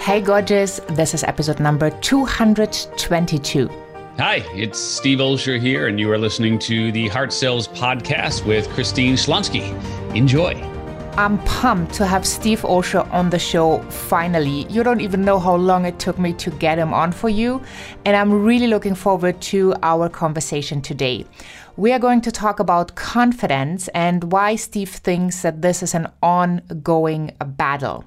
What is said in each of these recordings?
Hey, gorgeous. This is episode number 222. Hi, it's Steve Olsher here, and you are listening to the Heart Sells podcast with Christine Schlonski. Enjoy. I'm pumped to have Steve Olsher on the show finally. You don't even know how long it took me to get him on for you, and I'm really looking forward to our conversation today. We are going to talk about confidence and why Steve thinks that this is an ongoing battle.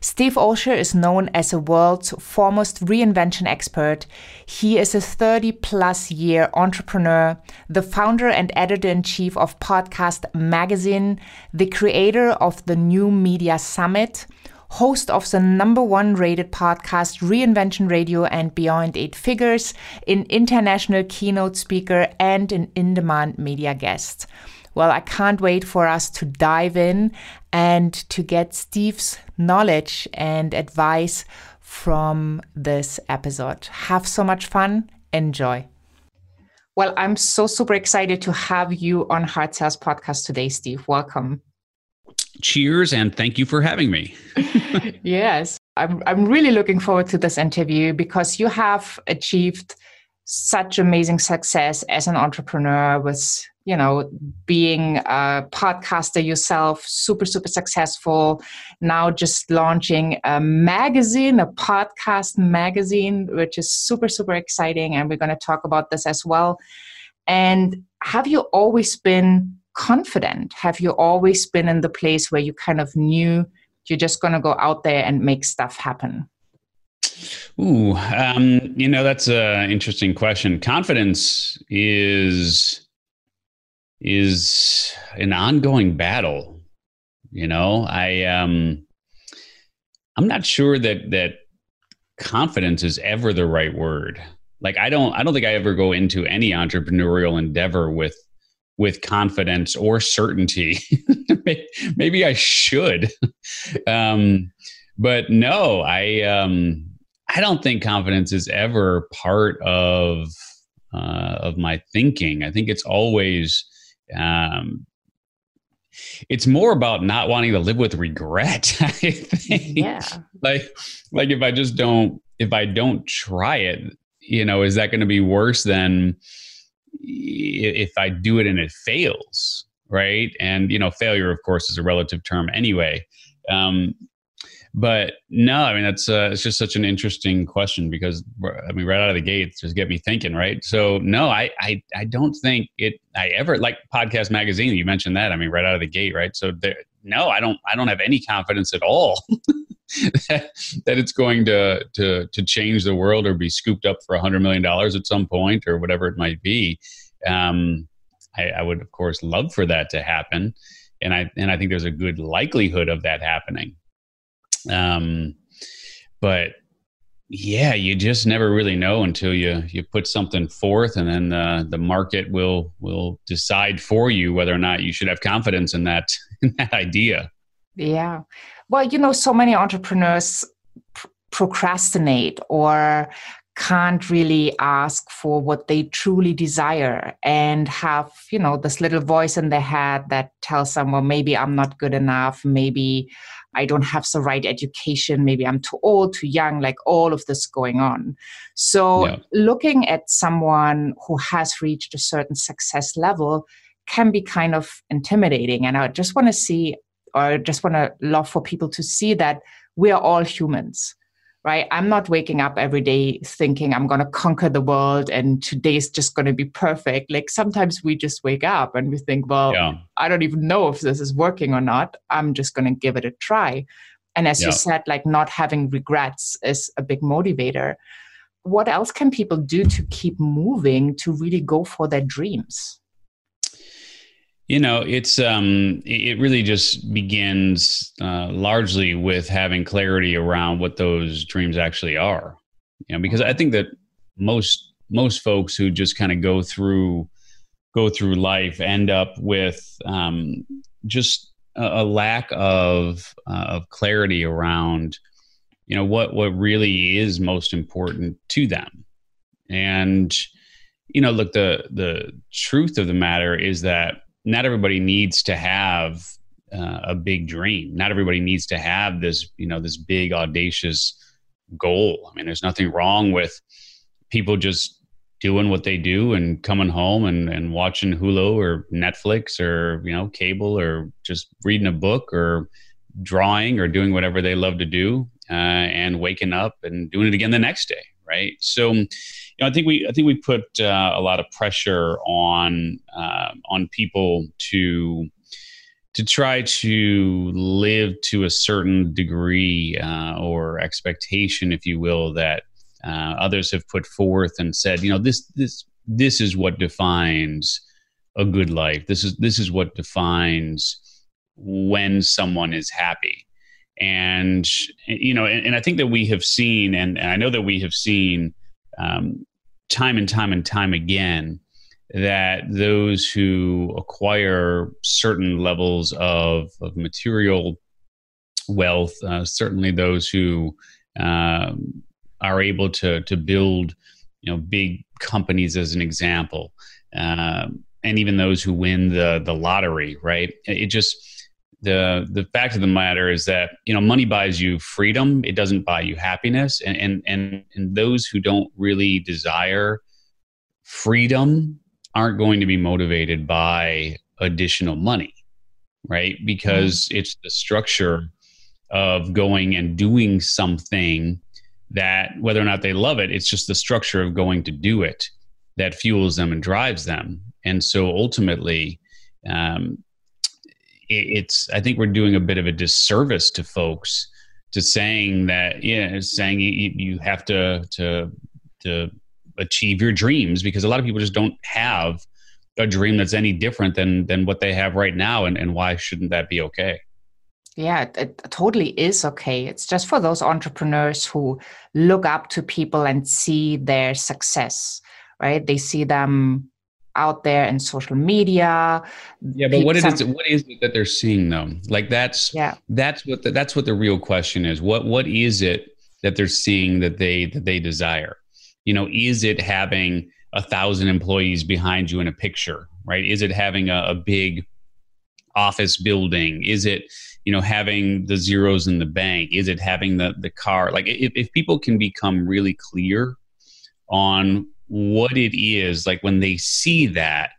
Steve Olsher is known as the world's foremost reinvention expert. He is a 30 plus year entrepreneur, the founder and editor in chief of Podcast Magazine, the creator of the New Media Summit, host of the number one rated podcast Reinvention Radio and Beyond Eight Figures, an international keynote speaker, and an in demand media guest. Well, I can't wait for us to dive in and to get Steve's knowledge and advice from this episode. Have so much fun. Enjoy. Well, I'm so super excited to have you on Heart Sells podcast today, Steve. Welcome. Cheers and thank you for having me. yes, I'm, I'm really looking forward to this interview because you have achieved such amazing success as an entrepreneur with you know being a podcaster yourself super super successful now just launching a magazine a podcast magazine which is super super exciting and we're going to talk about this as well. And have you always been confident? Have you always been in the place where you kind of knew you're just going to go out there and make stuff happen? Ooh, um, you know that's an interesting question. Confidence is is an ongoing battle. You know, I um, I'm not sure that that confidence is ever the right word. Like I don't I don't think I ever go into any entrepreneurial endeavor with with confidence or certainty. Maybe I should. um, but no, I um, I don't think confidence is ever part of uh, of my thinking. I think it's always um, it's more about not wanting to live with regret. I think. Yeah. Like like if I just don't if I don't try it, you know, is that going to be worse than if I do it and it fails? Right. And, you know, failure, of course, is a relative term anyway. Um, but no, I mean that's uh, it's just such an interesting question because I mean right out of the gate, just get me thinking, right? So no, I I I don't think it. I ever like podcast magazine. You mentioned that. I mean right out of the gate, right? So there, no, I don't I don't have any confidence at all that, that it's going to to to change the world or be scooped up for a hundred million dollars at some point or whatever it might be. Um, I, I would of course love for that to happen, and I and I think there's a good likelihood of that happening um, but yeah, you just never really know until you you put something forth, and then the the market will will decide for you whether or not you should have confidence in that in that idea. Yeah, well, you know, so many entrepreneurs pr- procrastinate or can't really ask for what they truly desire and have you know this little voice in their head that tells them well maybe i'm not good enough maybe I don't have the right education, maybe I'm too old, too young, like all of this going on. So, yeah. looking at someone who has reached a certain success level can be kind of intimidating. And I just want to see, or just want to love for people to see that we are all humans right? I'm not waking up every day thinking I'm going to conquer the world and today's just going to be perfect. Like sometimes we just wake up and we think, well, yeah. I don't even know if this is working or not. I'm just going to give it a try. And as yeah. you said, like not having regrets is a big motivator. What else can people do to keep moving to really go for their dreams? You know, it's um, it really just begins uh, largely with having clarity around what those dreams actually are. You know, because I think that most most folks who just kind of go through go through life end up with um, just a, a, lack of uh, of clarity around you know what what really is most important to them and you know look the the truth of the matter is that not everybody needs to have uh, a big dream. Not everybody needs to have this, you know, this big audacious goal. I mean, there's nothing wrong with people just doing what they do and coming home and, and watching Hulu or Netflix or, you know, cable or just reading a book or drawing or doing whatever they love to do uh, and waking up and doing it again the next day. Right. So, know, I think we, I think we put uh, a lot of pressure on, uh, on people to, to try to live to a certain degree uh, or expectation, if you will, that uh, others have put forth and said, you know, this this this is what defines a good life. This is this is what defines when someone is happy. And you know, and, and I think that we have seen, and, and I know that we have seen um, time and time and time again that those who acquire certain levels of, of material wealth, uh, certainly those who um, are able to to build, you know, big companies as an example, um, and even those who win the the lottery, right? It just the the fact of the matter is that you know money buys you freedom; it doesn't buy you happiness, and and and, and those who don't really desire freedom aren't going to be motivated by additional money, right? Because mm-hmm. it's the structure of going and doing something that, whether or not they love it, it's just the structure of going to do it that fuels them and drives them. And so ultimately, um, it's, I think we're doing a bit of a disservice to folks to saying that, yeah, saying you, you have to, to, to achieve your dreams because a lot of people just don't have a dream that's any different than than what they have right now. And, and why shouldn't that be okay? Yeah it, it, totally is okay. It's just for those entrepreneurs who look up to people and see their success right? They see them out there in social media. Yeah but what some, is it what is it that they're seeing though? Like that's yeah. that's what the, that's what the real question is. What what is it that they're seeing that they that they desire? You know is it having a thousand employees behind you in a picture right? Is it having a, a big office building? Is it you know having the zeros in the bank? Is it having the the car? Like if, if people can become really clear on what it is like when they see that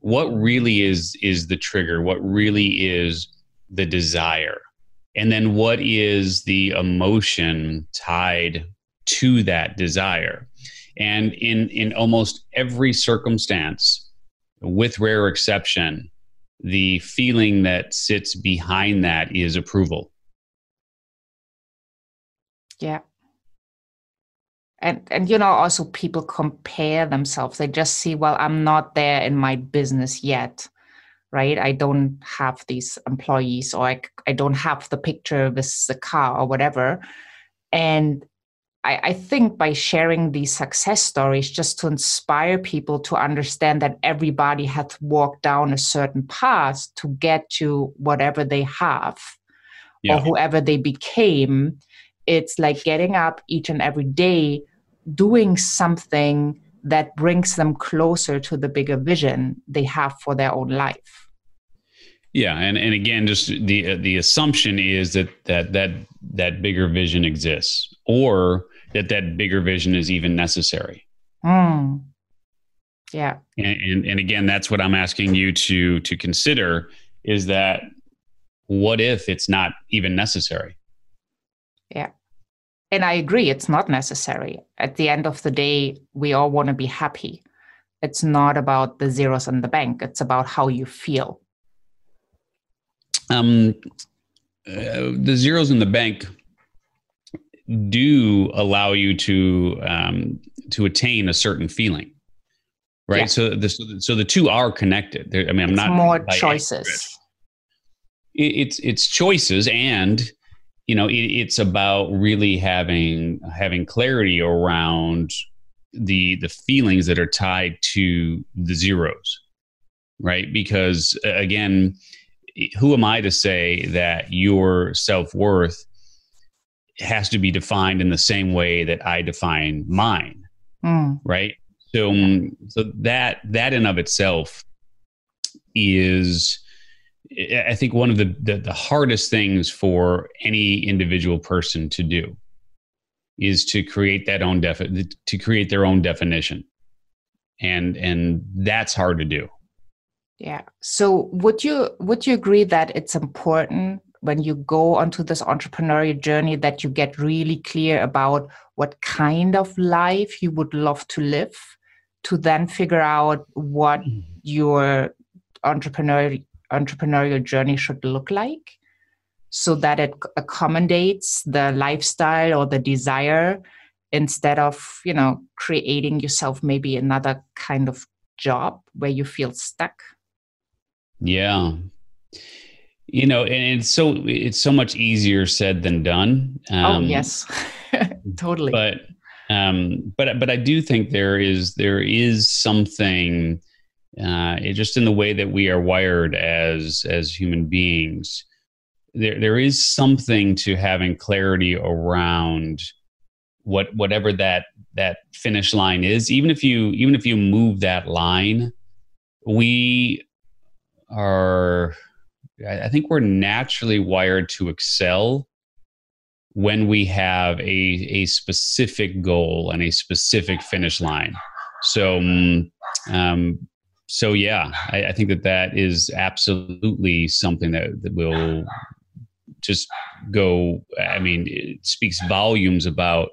what really is is the trigger what really is the desire and then what is the emotion tied to that desire. And in, in almost every circumstance, with rare exception, the feeling that sits behind that is approval. Yeah. And and you know also people compare themselves. They just see, well, I'm not there in my business yet. Right? I don't have these employees or I, I don't have the picture with the car or whatever. And I, I think by sharing these success stories, just to inspire people to understand that everybody has walked down a certain path to get to whatever they have yeah. or whoever they became. It's like getting up each and every day, doing something that brings them closer to the bigger vision they have for their own life. Yeah, and, and again, just the the assumption is that that that that bigger vision exists, or that that bigger vision is even necessary. Mm. Yeah. And, and, and again, that's what I'm asking you to to consider is that what if it's not even necessary? Yeah. And I agree, it's not necessary. At the end of the day, we all want to be happy. It's not about the zeros in the bank, it's about how you feel. Um, uh, the zeros in the bank do allow you to um, to attain a certain feeling right yeah. so the so the two are connected They're, i mean i'm it's not more choices it's it's choices and you know it, it's about really having having clarity around the the feelings that are tied to the zeros right because again who am i to say that your self-worth has to be defined in the same way that I define mine. Mm. Right. So, so that, that in of itself is, I think one of the, the, the hardest things for any individual person to do is to create that own defi- to create their own definition, and and that's hard to do. Yeah. So would you would you agree that it's important when you go onto this entrepreneurial journey that you get really clear about what kind of life you would love to live to then figure out what mm. your entrepreneurial entrepreneurial journey should look like so that it accommodates the lifestyle or the desire instead of you know creating yourself maybe another kind of job where you feel stuck? Yeah. You know and it's so it's so much easier said than done. Oh, um, oh yes. Totally. but um but but i do think there is there is something uh it, just in the way that we are wired as as human beings there there is something to having clarity around what whatever that that finish line is even if you even if you move that line we are I think we're naturally wired to excel when we have a, a specific goal and a specific finish line. So, mm, um, so yeah, I, I, think that that is absolutely something that, that will just go. I mean, it speaks volumes about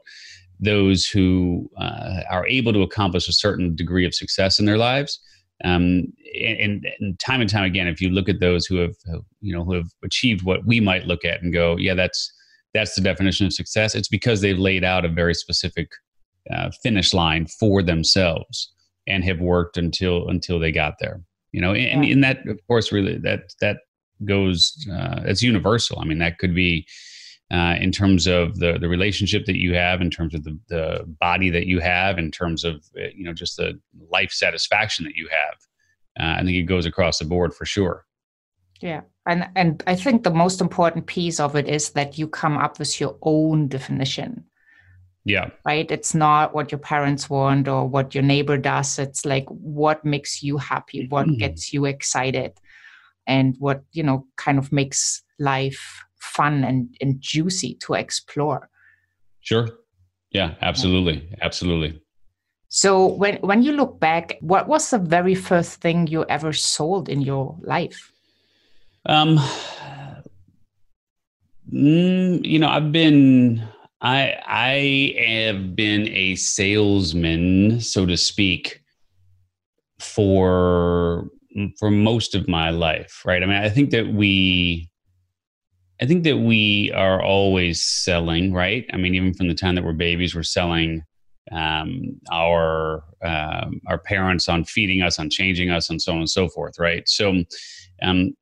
those who uh, are able to accomplish a certain degree of success in their lives um, and, and, time and time again, if you look at those who have, you know, who have achieved what we might look at and go, yeah, that's that's the definition of success. It's because they've laid out a very specific uh, finish line for themselves and have worked until until they got there. You know, and, yeah. and that, of course, really that that goes. Uh, it's universal. I mean, that could be uh, in terms of the the relationship that you have, in terms of the, the body that you have, in terms of uh, you know just the life satisfaction that you have. Uh, I think it goes across the board for sure. Yeah, and and I think the most important piece of it is that you come up with your own definition. Yeah. Right. It's not what your parents want or what your neighbor does. It's like what makes you happy, what mm. gets you excited, and what you know kind of makes life fun and, and juicy to explore. Sure. Yeah, absolutely. Absolutely. So when when you look back, what was the very first thing you ever sold in your life? Um mm, you know, I've been I I have been a salesman, so to speak, for for most of my life, right? I mean, I think that we I think that we are always selling, right? I mean, even from the time that we're babies, we're selling um, our um, our parents on feeding us, on changing us, and so on and so forth, right? So, um,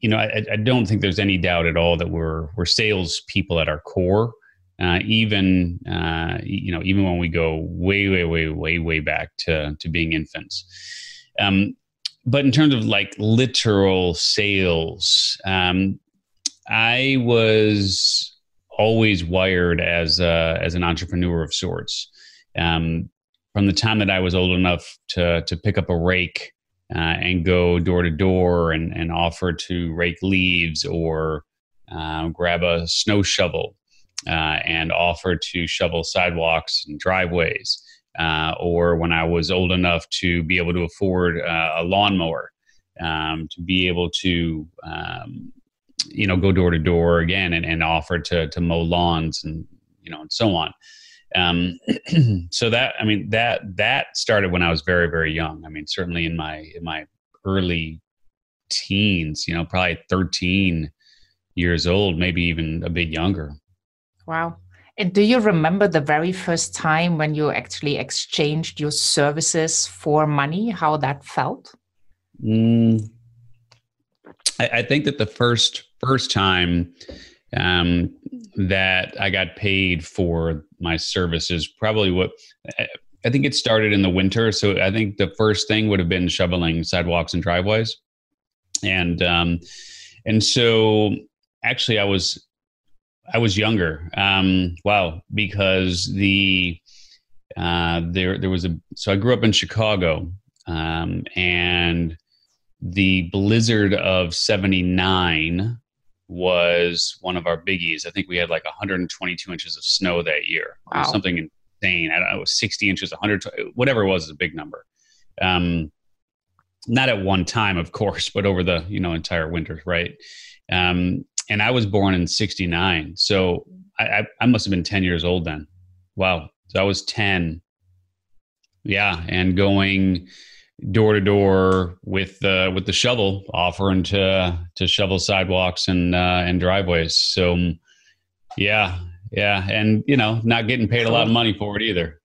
you know, I, I, don't think there's any doubt at all that we're we're sales people at our core. Uh, even uh, you know, even when we go way, way, way, way, way back to to being infants. Um, but in terms of like literal sales, um, I was always wired as a, as an entrepreneur of sorts. Um, from the time that I was old enough to to pick up a rake uh, and go door to door and and offer to rake leaves or uh, grab a snow shovel and offer to shovel sidewalks and driveways. Uh, or when I was old enough to be able to afford uh, a lawnmower, um, to be able to um, you know go door to door again and, and offer to to mow lawns and you know and so on um, so that i mean that that started when i was very very young i mean certainly in my in my early teens you know probably 13 years old maybe even a bit younger wow. And do you remember the very first time when you actually exchanged your services for money how that felt? Mm, I, I think that the first first time um, that I got paid for my services, probably what I think it started in the winter. So I think the first thing would have been shoveling sidewalks and driveways, and um, and so actually I was I was younger. Um, wow, because the uh, there there was a so I grew up in Chicago, um, and the blizzard of 79 was one of our biggies. I think we had like 122 inches of snow that year. Wow. something insane. I don't know, it was 60 inches, 100, whatever it was, is a big number. Um, not at one time, of course, but over the you know entire winter, right? Um, and I was born in '69, so I, I, I must have been 10 years old then. Wow, so I was 10. Yeah, and going door to door with the with the shovel, offering to to shovel sidewalks and uh, and driveways. So yeah, yeah, and you know, not getting paid a lot of money for it either.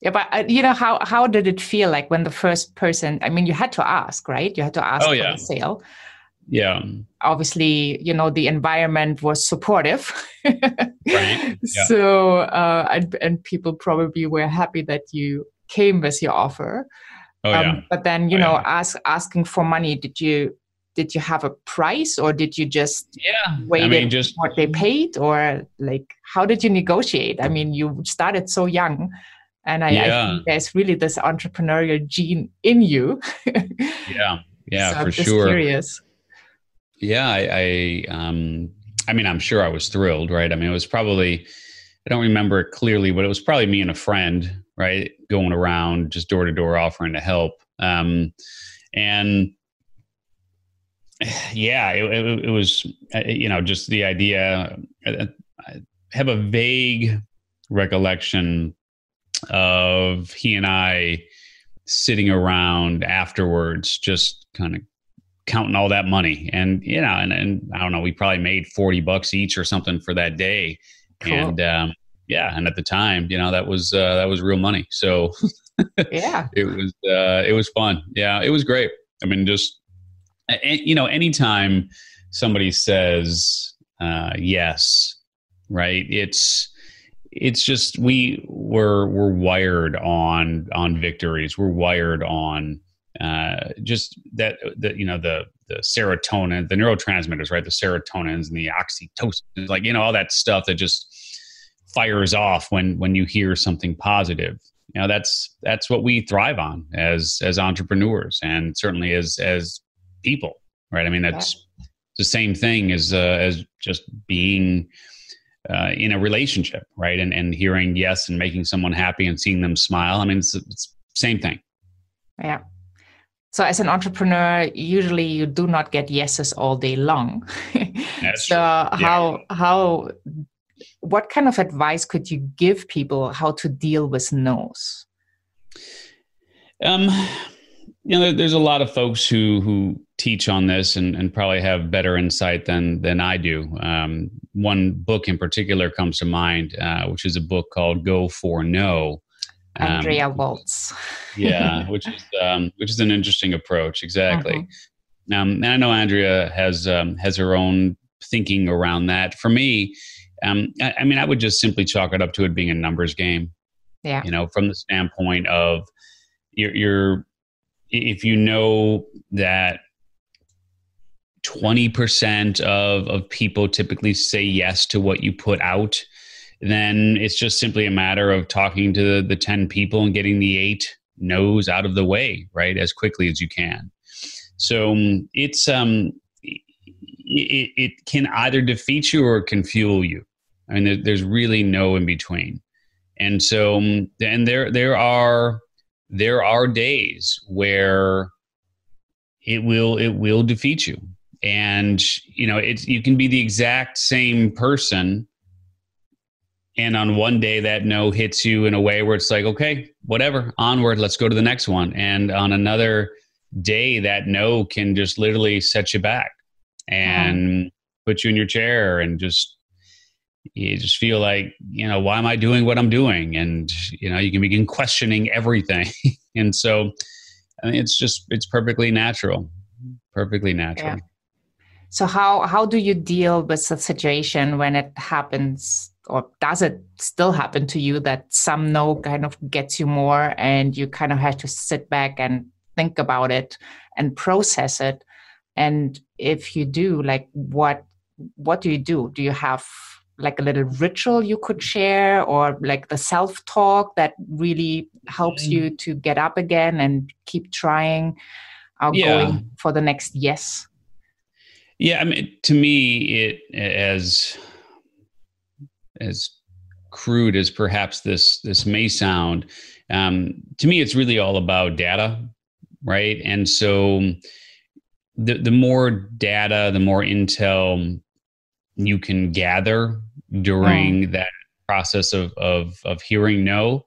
Yeah, but uh, you know how how did it feel like when the first person? I mean, you had to ask, right? You had to ask oh, yeah. for the sale. Yeah. Obviously, you know the environment was supportive. right. Yeah. So uh, and, and people probably were happy that you came with your offer. Oh, um, yeah. But then you oh, know, yeah. ask asking for money. Did you did you have a price or did you just yeah wait I mean, just what they paid or like how did you negotiate? I mean, you started so young. And I, yeah. I think there's really this entrepreneurial gene in you. yeah, yeah, so for sure. Curious. Yeah, I, I, um, I mean, I'm sure I was thrilled, right? I mean, it was probably, I don't remember it clearly, but it was probably me and a friend, right, going around just door to door offering to help. Um, and yeah, it, it, it was, uh, you know, just the idea. Uh, I have a vague recollection of he and I sitting around afterwards, just kind of counting all that money. And, you know, and, and I don't know, we probably made 40 bucks each or something for that day. Cool. And, um, yeah. And at the time, you know, that was, uh, that was real money. So yeah, it was, uh, it was fun. Yeah. It was great. I mean, just, you know, anytime somebody says, uh, yes, right. It's, it's just we we're we're wired on on victories. We're wired on uh, just that the you know the the serotonin, the neurotransmitters, right? The serotonins and the oxytocin, like you know all that stuff that just fires off when when you hear something positive. You know that's that's what we thrive on as as entrepreneurs and certainly as as people, right? I mean that's yeah. the same thing as uh, as just being uh, in a relationship, right? And and hearing yes and making someone happy and seeing them smile. I mean, it's, it's same thing. Yeah. So as an entrepreneur, usually you do not get yeses all day long. so yeah. how how what kind of advice could you give people how to deal with no's? Um, you know, there's a lot of folks who who teach on this and, and probably have better insight than than I do. Um, one book in particular comes to mind, uh, which is a book called "Go for No." Um, Andrea Waltz. yeah, which is um, which is an interesting approach. Exactly. Mm-hmm. Um, and I know Andrea has um, has her own thinking around that. For me, um, I, I mean, I would just simply chalk it up to it being a numbers game. Yeah. You know, from the standpoint of you're, you're if you know that 20% of, of people typically say yes to what you put out, then it's just simply a matter of talking to the, the 10 people and getting the eight no's out of the way, right, as quickly as you can. So um, it's, um, it, it can either defeat you or it can fuel you. I mean, there, there's really no in between. And so, um, and there, there are, there are days where it will it will defeat you and you know it's you can be the exact same person and on one day that no hits you in a way where it's like okay whatever onward let's go to the next one. And on another day that no can just literally set you back and put you in your chair and just you just feel like you know why am i doing what i'm doing? And you know you can begin questioning everything. And so I mean, it's just it's perfectly natural perfectly natural. Yeah. so how how do you deal with the situation when it happens or does it still happen to you that some no kind of gets you more and you kind of have to sit back and think about it and process it and if you do like what what do you do do you have like a little ritual you could share or like the self talk that really helps you mm. to get up again and keep trying are yeah. going for the next yes? Yeah, I mean, to me, it as as crude as perhaps this this may sound, um, to me, it's really all about data, right? And so, the the more data, the more intel you can gather during mm. that process of, of of hearing no,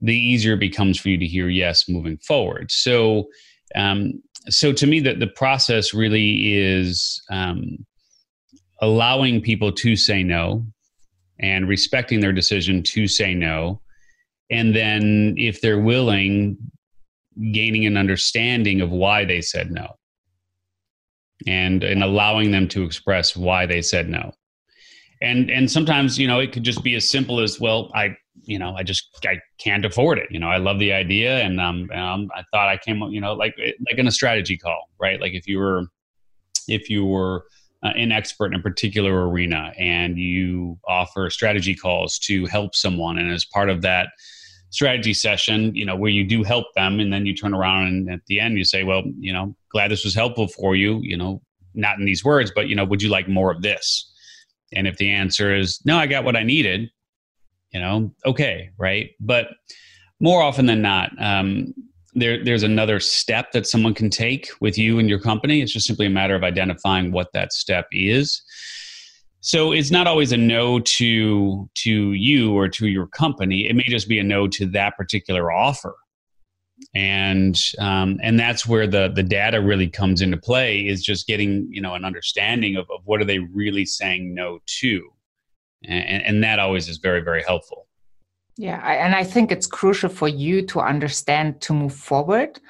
the easier it becomes for you to hear yes moving forward. So, um, so to me, that the process really is um, allowing people to say no and respecting their decision to say no. And then if they're willing gaining an understanding of why they said no. And and allowing them to express why they said no. And and sometimes you know it could just be as simple as well i you know i just i can't afford it. You know i love the idea and um, um i thought i came you know like like in a strategy call right? Like if you were if you were uh, an expert in a particular arena and you offer strategy calls to help someone and as part of that strategy session, you know, where you do help them and then you turn around and at the end you say, well, you know, glad this was helpful for you, you know, not in these words, but, you know, would you like more of this? And if the answer is, no, I got what I needed, you know, okay, right? But more often than not, um, there, there's another step that someone can take with you and your company. It's just simply a matter of identifying what that step is so it's not always a no to to you or to your company. It may just be a no to that particular offer, and um, and that's where the the data really comes into play. Is just getting you know an understanding of, of what are they really saying no to, and, and that always is very very helpful. Yeah, I, and I think it's crucial for you to understand to move forward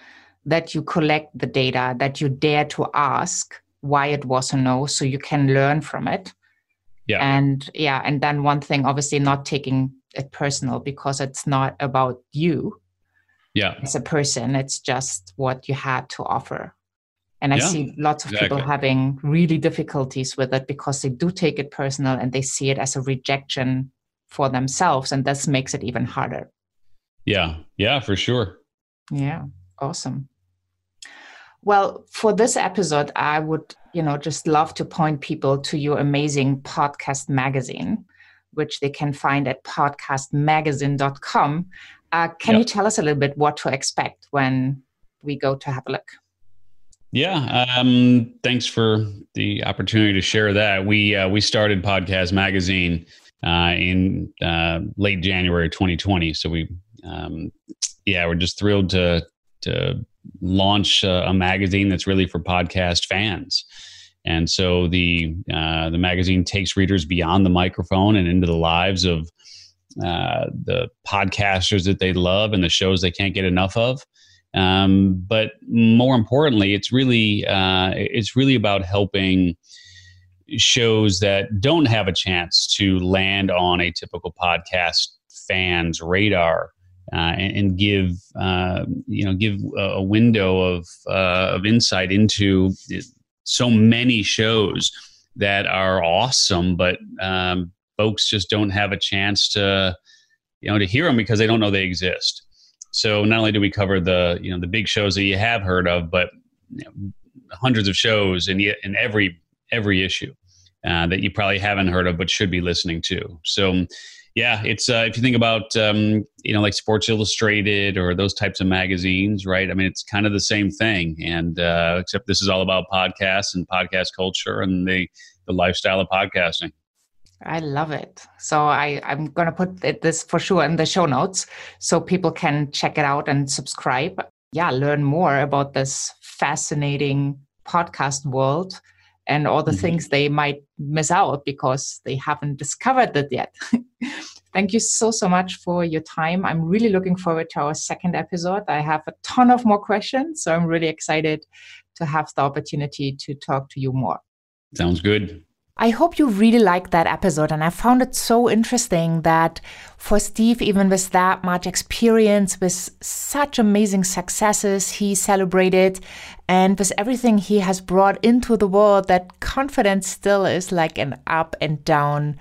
that you collect the data, that you dare to ask why it was a no, so you can learn from it yeah. And yeah, and then one thing, obviously, not taking it personal because it's not about you. Yeah. As a person, it's just what you had to offer. And I yeah, see lots of exactly. people having really difficulties with it because they do take it personal and they see it as a rejection for themselves. And this makes it even harder. Yeah. Yeah, for sure. Yeah. Awesome. Well, for this episode, I would, you know, just love to point people to your amazing podcast magazine, which they can find at podcastmagazine.com. Uh, can yep. you tell us a little bit what to expect when we go to have a look? Yeah, um, thanks for the opportunity to share that. We uh, we started Podcast Magazine in uh, late January 2020, so we um, yeah we're just thrilled to to launch a, a, magazine that's really for podcast fans. And so the uh, the magazine takes readers beyond the microphone and into the lives of uh, the podcasters that they love and the shows they can't get enough of. Um, but more importantly, it's really uh, it's really about helping shows that don't have a chance to land on a typical podcast fan's radar uh, and, and, give uh, you know give a window of uh, of insight into so many shows that are awesome, but um, folks just don't have a chance to you know to hear them because they don't know they exist. So not only do we cover the you know the big shows that you have heard of, but you know, hundreds of shows in in every every issue uh, that you probably haven't heard of but should be listening to. So yeah, it's uh, if you think about um, you know like Sports Illustrated or those types of magazines, right? I mean, it's kind of the same thing, and uh, except this is all about podcasts and podcast culture and the the lifestyle of podcasting. I love it. So I I'm gonna put this for sure in the show notes so people can check it out and subscribe. Yeah, learn more about this fascinating podcast world and all the mm-hmm. things they might miss out because they haven't discovered it yet. Thank you so, so much for your time. I'm really looking forward to our second episode. I have a ton of more questions, so I'm really excited to have the opportunity to talk to you more. Sounds good. I hope you really liked that episode. And I found it so interesting that for Steve, even with that much experience, with such amazing successes he celebrated, and with everything he has brought into the world, that confidence still is like an up and down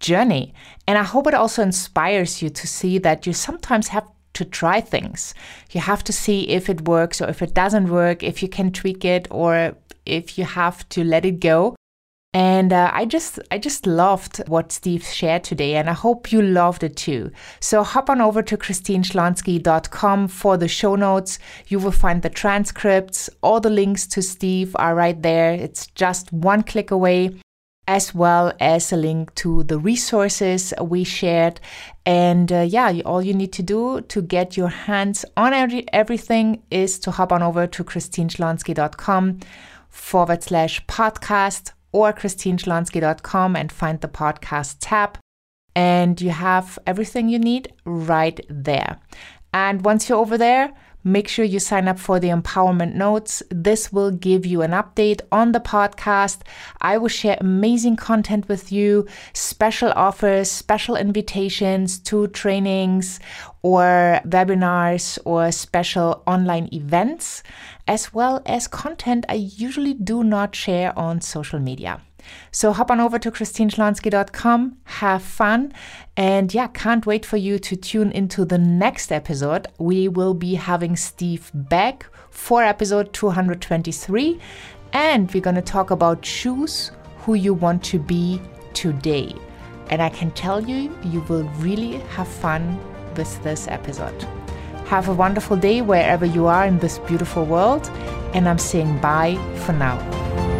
journey. And I hope it also inspires you to see that you sometimes have to try things. You have to see if it works or if it doesn't work, if you can tweak it or if you have to let it go. And uh, I just I just loved what Steve shared today, and I hope you loved it too. So hop on over to christineschlonski.com for the show notes. You will find the transcripts. All the links to Steve are right there. It's just one click away, as well as a link to the resources we shared. And uh, yeah, all you need to do to get your hands on every, everything is to hop on over to christineschlonski.com forward slash podcast or christineschlonski.com and find the podcast tab. And you have everything you need right there. And once you're over there, make sure you sign up for the empowerment notes. This will give you an update on the podcast. I will share amazing content with you, special offers, special invitations to trainings or webinars or special online events, as well as content I usually do not share on social media. So hop on over to christineschlonski.com, have fun, and yeah, can't wait for you to tune into the next episode. We will be having Steve back for episode 223, and we're going to talk about choose who you want to be today. And I can tell you, you will really have fun with this episode. Have a wonderful day wherever you are in this beautiful world, and I'm saying bye for now.